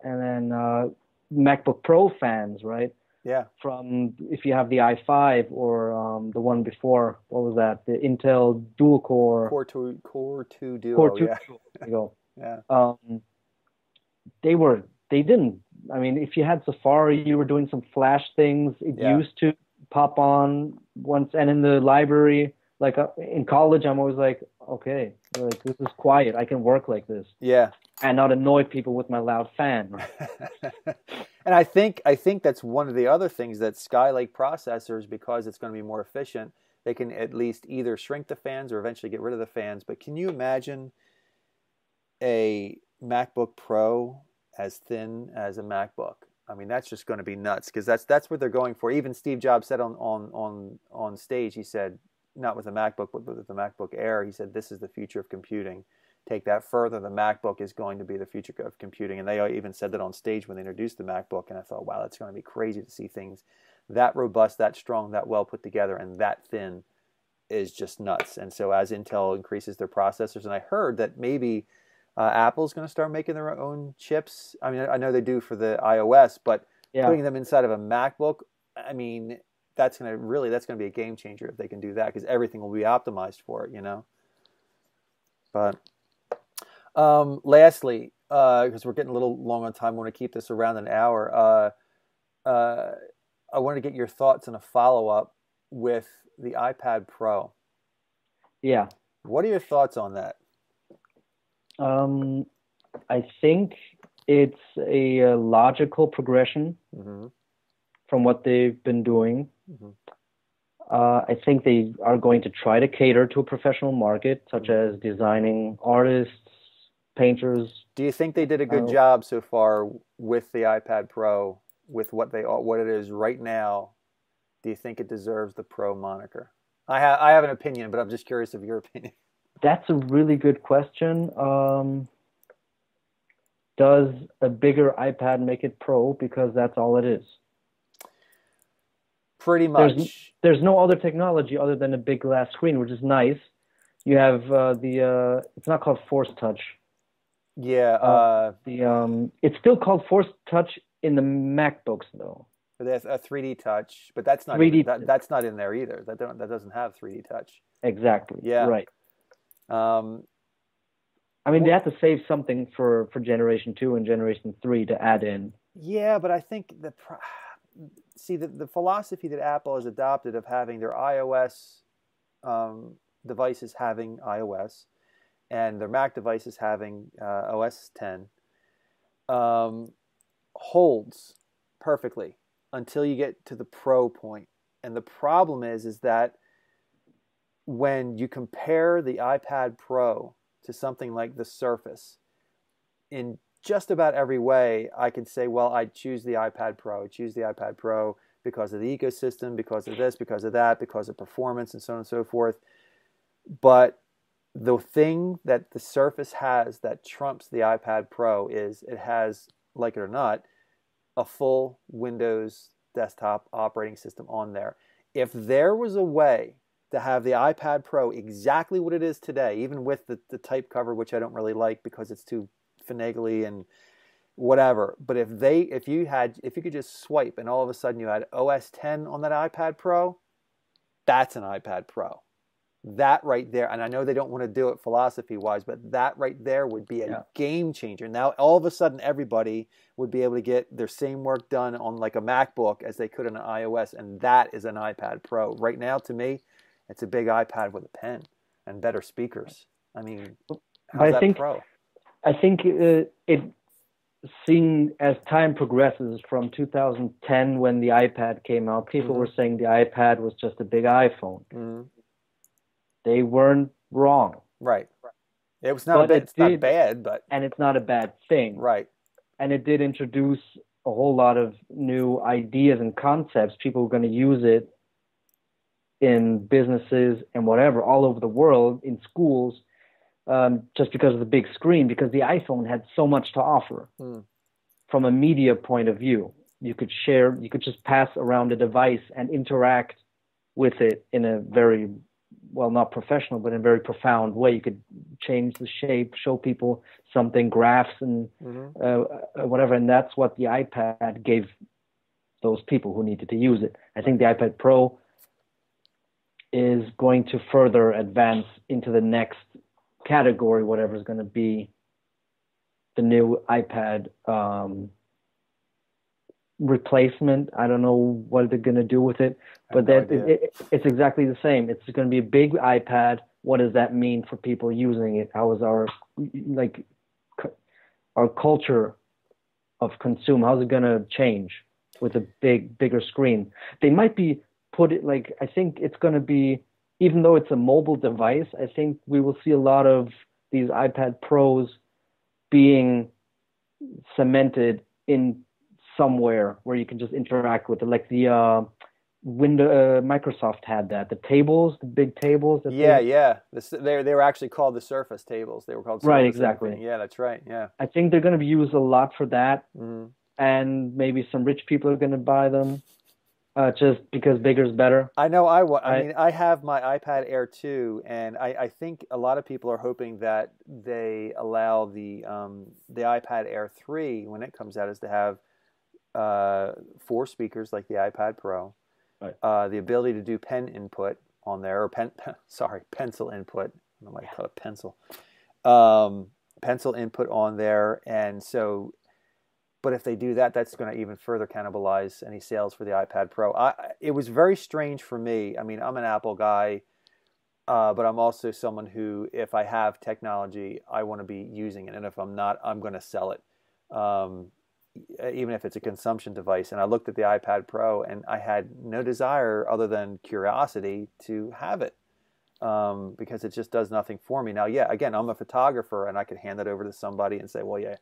and then uh, MacBook Pro fans, right? yeah, From if you have the i5 or um, the one before, what was that? The Intel dual core, Core two, Core two Duo. Core two. yeah, There you go. yeah, Um, they were they didn't. I mean, if you had Safari, you were doing some Flash things. It Yeah. used to pop on once, and in the library, like uh, in college, I'm always like, okay, like this is quiet. I can work like this. Yeah. And not annoy people with my loud fan. and I think I think that's one of the other things that Skylake processors, because it's going to be more efficient, they can at least either shrink the fans or eventually get rid of the fans. But can you imagine a MacBook Pro as thin as a MacBook? I mean, that's just going to be nuts because that's that's what they're going for. Even Steve Jobs said on on on on stage, he said, not with the MacBook, but with the MacBook Air, he said, this is the future of computing. Take that further, the MacBook is going to be the future of computing. And they even said that on stage when they introduced the MacBook. And I thought, wow, that's going to be crazy to see things that robust, that strong, that well put together, and that thin is just nuts. And so as Intel increases their processors, and I heard that maybe uh, Apple's going to start making their own chips. I mean, I know they do for the iOS, but yeah. putting them inside of a MacBook, I mean, that's going to really that's going to be a game changer if they can do that because everything will be optimized for it, you know. But um, lastly, because uh, we're getting a little long on time, I want to keep this around an hour. Uh, uh, I want to get your thoughts on a follow up with the iPad Pro. Yeah. What are your thoughts on that? Um, I think it's a, a logical progression mm-hmm. from what they've been doing. Mm-hmm. Uh, I think they are going to try to cater to a professional market, such mm-hmm. as designing artists, painters. Do you think they did a good uh, job so far with the iPad Pro, with what they what it is right now? Do you think it deserves the Pro moniker? I have I have an opinion, but I'm just curious of your opinion. That's a really good question. Um, does a bigger iPad make it Pro? Because that's all it is. Pretty much. There's, there's no other technology other than a big glass screen, which is nice. You have uh, the uh, it's not called Force Touch. Yeah. Uh, uh, the um, it's still called Force Touch in the MacBooks though. There's a 3D Touch, but that's not 3D even, that, that's not in there either. That don't, that doesn't have 3D Touch. Exactly. Yeah. Right. Um, I mean, they have to save something for for generation two and generation three to add in. Yeah, but I think the see the, the philosophy that Apple has adopted of having their iOS um, devices having iOS and their Mac devices having uh, OS 10 um, holds perfectly until you get to the Pro point. And the problem is, is that when you compare the iPad Pro to something like the Surface, in just about every way, I can say, well, I choose the iPad Pro. I choose the iPad Pro because of the ecosystem, because of this, because of that, because of performance, and so on and so forth. But the thing that the Surface has that trumps the iPad Pro is it has, like it or not, a full Windows desktop operating system on there. If there was a way to have the iPad Pro exactly what it is today, even with the, the type cover, which I don't really like because it's too finagly and whatever. But if they, if you had, if you could just swipe and all of a sudden you had OS 10 on that iPad Pro, that's an iPad Pro. That right there, and I know they don't want to do it philosophy wise, but that right there would be a yeah. game changer. Now, all of a sudden, everybody would be able to get their same work done on like a MacBook as they could on an iOS, and that is an iPad Pro. Right now, to me, it's a big iPad with a pen and better speakers. I mean, how's I think, Pro? I think uh, it seeing as time progresses from 2010 when the iPad came out, people mm-hmm. were saying the iPad was just a big iPhone. Mm-hmm. They weren't wrong. Right. It was not, bad, it it's did, not bad, but and it's not a bad thing. Right. And it did introduce a whole lot of new ideas and concepts. People were going to use it in businesses and whatever all over the world in schools um, just because of the big screen, because the iPhone had so much to offer mm. from a media point of view. You could share, you could just pass around a device and interact with it in a very, well, not professional, but in a very profound way. You could change the shape, show people something, graphs and mm-hmm. uh, uh whatever. And that's what the iPad gave those people who needed to use it. I think the iPad Pro is going to further advance into the next category, whatever is going to be the new iPad um, replacement. I don't know what they're gonna do with it, but that it, it, it's exactly the same. It's gonna be a big iPad. What does that mean for people using it? How is our like our culture of consume? How's it gonna change with a big bigger screen? They might be put it like I think it's gonna be even though it's a mobile device. I think we will see a lot of these iPad Pros being cemented in somewhere where you can just interact with it, like the uh, window. Uh, Microsoft had that. The tables, the big tables. That Yeah, they, yeah. This, they they were actually called the Surface tables. They were called Surface Right, exactly. everything. Yeah, that's right. Yeah. I think they're going to be used a lot for that, hmm and maybe some rich people are going to buy them, uh, just because bigger is better. I know. I, wa- I mean, I have my iPad Air 2, and I, I think a lot of people are hoping that they allow the um, the iPad Air 3 when it comes out is to have uh, four speakers like the iPad Pro, Right. uh, the ability to do pen input on there, or pen, sorry, pencil input. I don't know why I call it pencil. Um, pencil input on there, and so. But if they do that, that's going to even further cannibalize any sales for the iPad Pro. I, it was very strange for me. I mean, I'm an Apple guy, uh, but I'm also someone who, if I have technology, I want to be using it, and if I'm not, I'm going to sell it, um, even if it's a consumption device. And I looked at the iPad Pro, and I had no desire other than curiosity to have it. Um, because it just does nothing for me. Now, yeah, again, I'm a photographer and I could hand it over to somebody and say, well, yeah,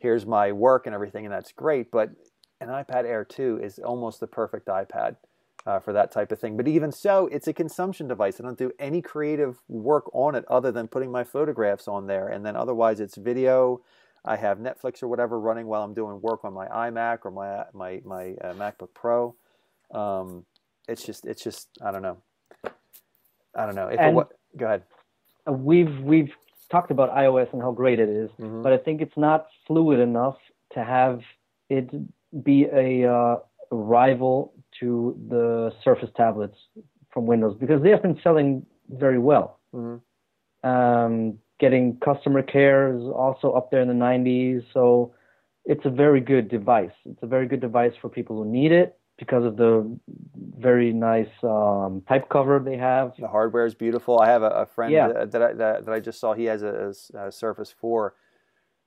here's my work and everything, and that's great. But an iPad Air 2 is almost the perfect iPad uh, for that type of thing. But even so, it's a consumption device. I don't do any creative work on it other than putting my photographs on there. And then otherwise, it's video. I have Netflix or whatever running while I'm doing work on my iMac or my my my uh, MacBook Pro. Um, it's just it's just I don't know. I don't know. If it, And- wa- go ahead. We've we've talked about iOS and how great it is, Mhm. but I think it's not fluid enough to have it be a uh, rival to the Surface tablets from Windows because they have been selling very well. Mhm. Um, getting customer care is also up there in the 90s, so it's a very good device. It's a very good device for people who need it because of the very nice um, type cover they have. The hardware is beautiful. I have a, a friend Yeah. that, that, I, that, that I just saw. He has a, a Surface 4.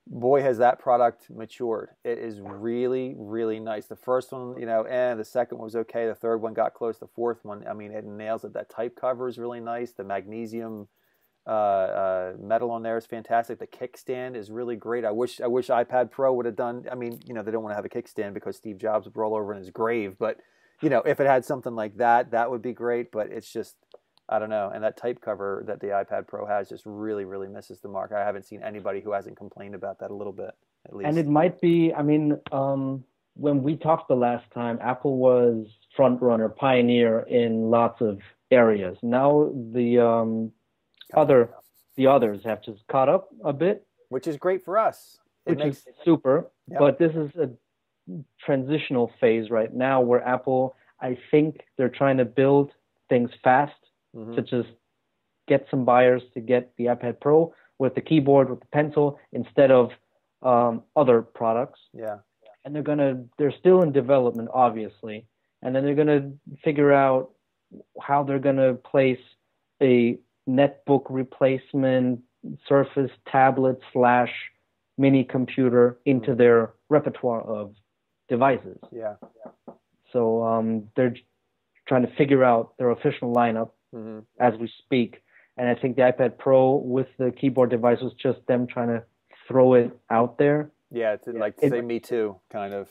Boy, has that product matured. It is really, really nice. The first one, you know, and the second one was okay. The third one got close. The fourth one, I mean, it nails it. That type cover is really nice. The magnesium uh, uh, metal on there is fantastic. The kickstand is really great. I wish I wish iPad Pro would have done. I mean, you know, they don't want to have a kickstand because Steve Jobs would roll over in his grave. But you know, if it had something like that, that would be great. But it's just, I don't know. And that type cover that the iPad Pro has just really, really misses the mark. I haven't seen anybody who hasn't complained about that a little bit, at least. And it might be, I mean, um, when we talked the last time, Apple was front runner, pioneer in lots of areas. Now the um, other, the others have just caught up a bit, which is great for us. It which makes is super. Yep. But this is a transitional phase right now where Apple, I think they're trying to build things fast mhm. to just get some buyers to get the iPad Pro with the keyboard, with the pencil, instead of um, other products. yeah, And they're gonna, they're still in development, obviously, and then they're gonna figure out how they're gonna place a netbook replacement Surface tablet slash mini computer into their repertoire of devices. yeah. So um, they're trying to figure out their official lineup hmm as we speak. And I think the iPad Pro with the keyboard device was just them trying to throw it out there. Yeah, to like to It- say me too, kind of.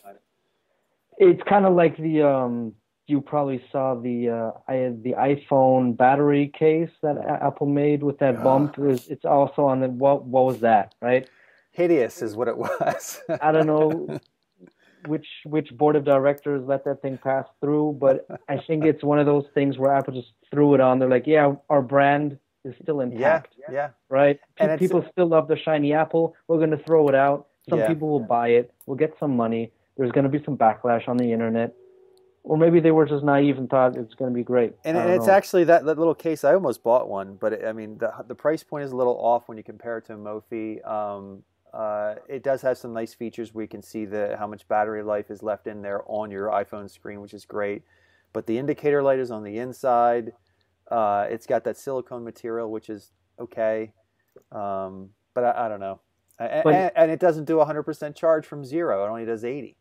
It's kind of like the um, you probably saw the uh, I, the iPhone battery case that Apple made with that bump. It was, it's also on the what what was that right? Hideous is what it was. I don't know which which board of directors let that thing pass through, but I think it's one of those things where Apple just threw it on. They're like, yeah, our brand is still yeah, intact. yeah. yeah. right? And Pe- people still love the shiny apple. We're going to throw it out. Some Yeah. people will buy it. We'll get some money. There's going to be some backlash on the internet. Or maybe they were just naive and thought it's going to be great. And, and it's know. actually that, that little case. I almost bought one, but it, I mean, the the price point is a little off when you compare it to a Mophie. Um, Uh, it does have some nice features where you can see the how much battery life is left in there on your iPhone screen, which is great. But the indicator light is on the inside. Uh, it's got that silicone material, which is okay. Um, but I, I, don't know. And, and, it doesn't do 100% charge from zero. It only does 80.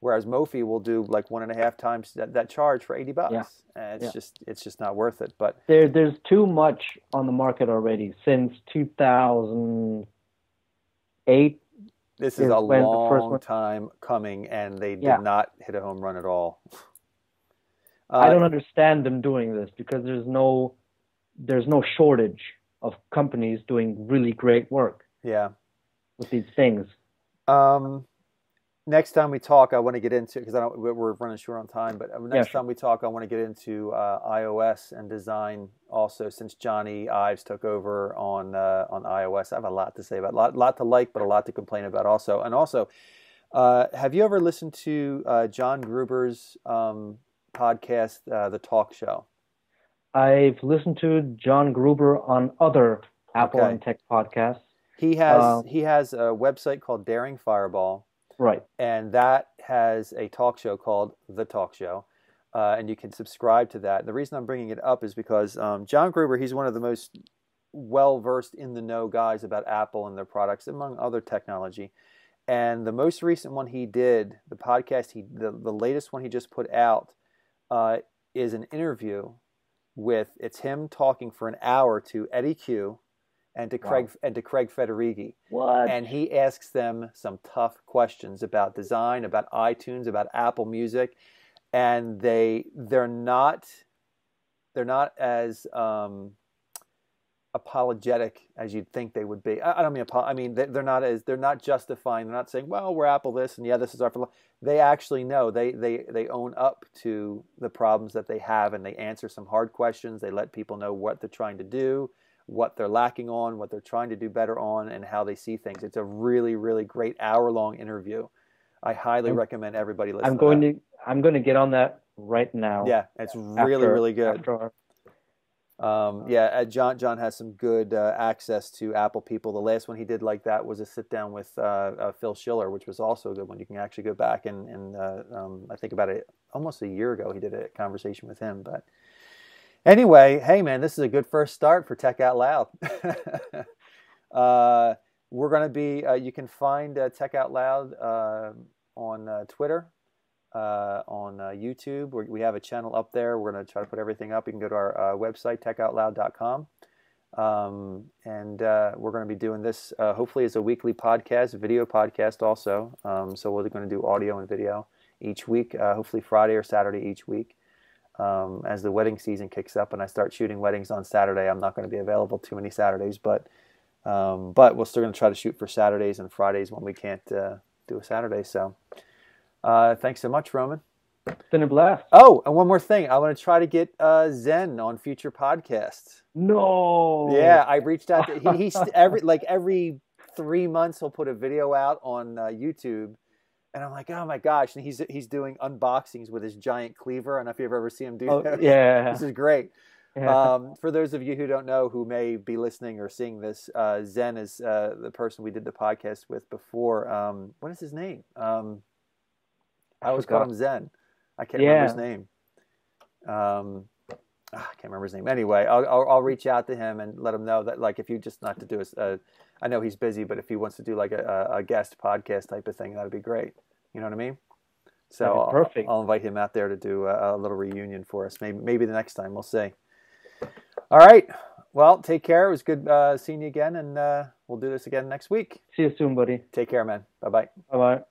Whereas Mophie will do like one and a half times that, that charge for 80 bucks. Yeah. And it's yeah. just it's just not worth it. But there there's too much on the market already since 2008. This is, is a long time coming, and they did yeah. not hit a home run at all. Uh, I don't understand them doing this because there's no there's no shortage of companies doing really great work. Yeah. With these things. Um, next time we talk, I want to get into because I don't we're running short on time. But uh, next yeah, sure. time we talk, I want to get into uh, iOS and design also. Since Jony Ives took over on uh, on iOS, I have a lot to say about a lot, lot to like, but a lot to complain about also. And also, uh, have you ever listened to uh, John Gruber's um, podcast, uh, The Talk Show? I've listened to John Gruber on other Apple okay. and Tech podcasts. He has he has a website called Daring Fireball Right. And that has a talk show called The Talk Show. Uh, and you can subscribe to that. And The reason I'm bringing it up is because um, John Gruber, he's one of the most well versed in the know guys about Apple and their products, among other technology. And the most recent one he did, the podcast, he the, the latest one he just put out, uh, is an interview with it's him talking for an hour to Eddie Cue, and to wow. Craig and to Craig Federighi. What? And he asks them some tough questions about design, about iTunes, about Apple Music, and they they're not they're not as um, apologetic as you'd think they would be. I, don't mean I mean they're not as they're not justifying. They're not saying, "Well, we're Apple this and yeah, this is our." They actually know. They they they own up to the problems that they have, and they answer some hard questions. They let people know what they're trying to do what they're lacking on, what they're trying to do better on, and how they see things. It's a really, really great hour long interview. I highly I'm, recommend everybody listen. I'm going to, to, I'm going to get on that right now. Yeah, it's really after, really good. After um, yeah, uh, John John has some good uh, access to Apple people. The last one he did like that was a sit down with uh, uh, Phil Schiller, which was also a good one. You can actually go back and, and uh, um, I think about it almost a year ago he did a conversation with him, but Anyway, hey man, this is a good first start for Tech Out Loud. uh, we're going to be, uh, you can find uh, Tech Out Loud uh, on uh, Twitter, uh, on YouTube. We're, we have a channel up there. We're going to try to put everything up. You can go to our website, techoutloud.com. Um, and we're going to be doing this hopefully as a weekly podcast, video podcast also. Um, so we're going to do audio and video each week, hopefully Friday or Saturday each week um, as the wedding season kicks up and I start shooting weddings on Saturday. I'm not going to be available too many Saturdays, but um, but we're still going to try to shoot for Saturdays and Fridays when we can't uh, do a Saturday. So uh, thanks so much, Roman. It's been a blast. Oh, and one more thing. I want to try to get uh, Zen on future podcasts. No. Yeah, I reached out. To, he, he's every like every three months he'll put a video out on uh, YouTube and I'm like, oh my gosh! And he's he's doing unboxings with his giant cleaver. I don't know if you've ever seen him do oh, that. Yeah, this is great. Yeah. Um, for those of you who don't know, who may be listening or seeing this, uh, Zen is uh, the person we did the podcast with before. Um, what is his name? Um, I, I always call him Zen. I can't yeah. remember his name. Um, ah, I can't remember his name. Anyway, I'll, I'll, I'll reach out to him and let him know that like if you just not to do a, I know he's busy, but if he wants to do like a, a guest podcast type of thing, that'd be great. You know what I mean? So perfect. I'll, I'll, invite him out there to do a, a, little reunion for us. Maybe maybe the next time we'll see. All right. Well, take care. It was good uh, seeing you again, and uh, we'll do this again next week. See you soon, buddy. Take care, man. Bye bye. Bye bye.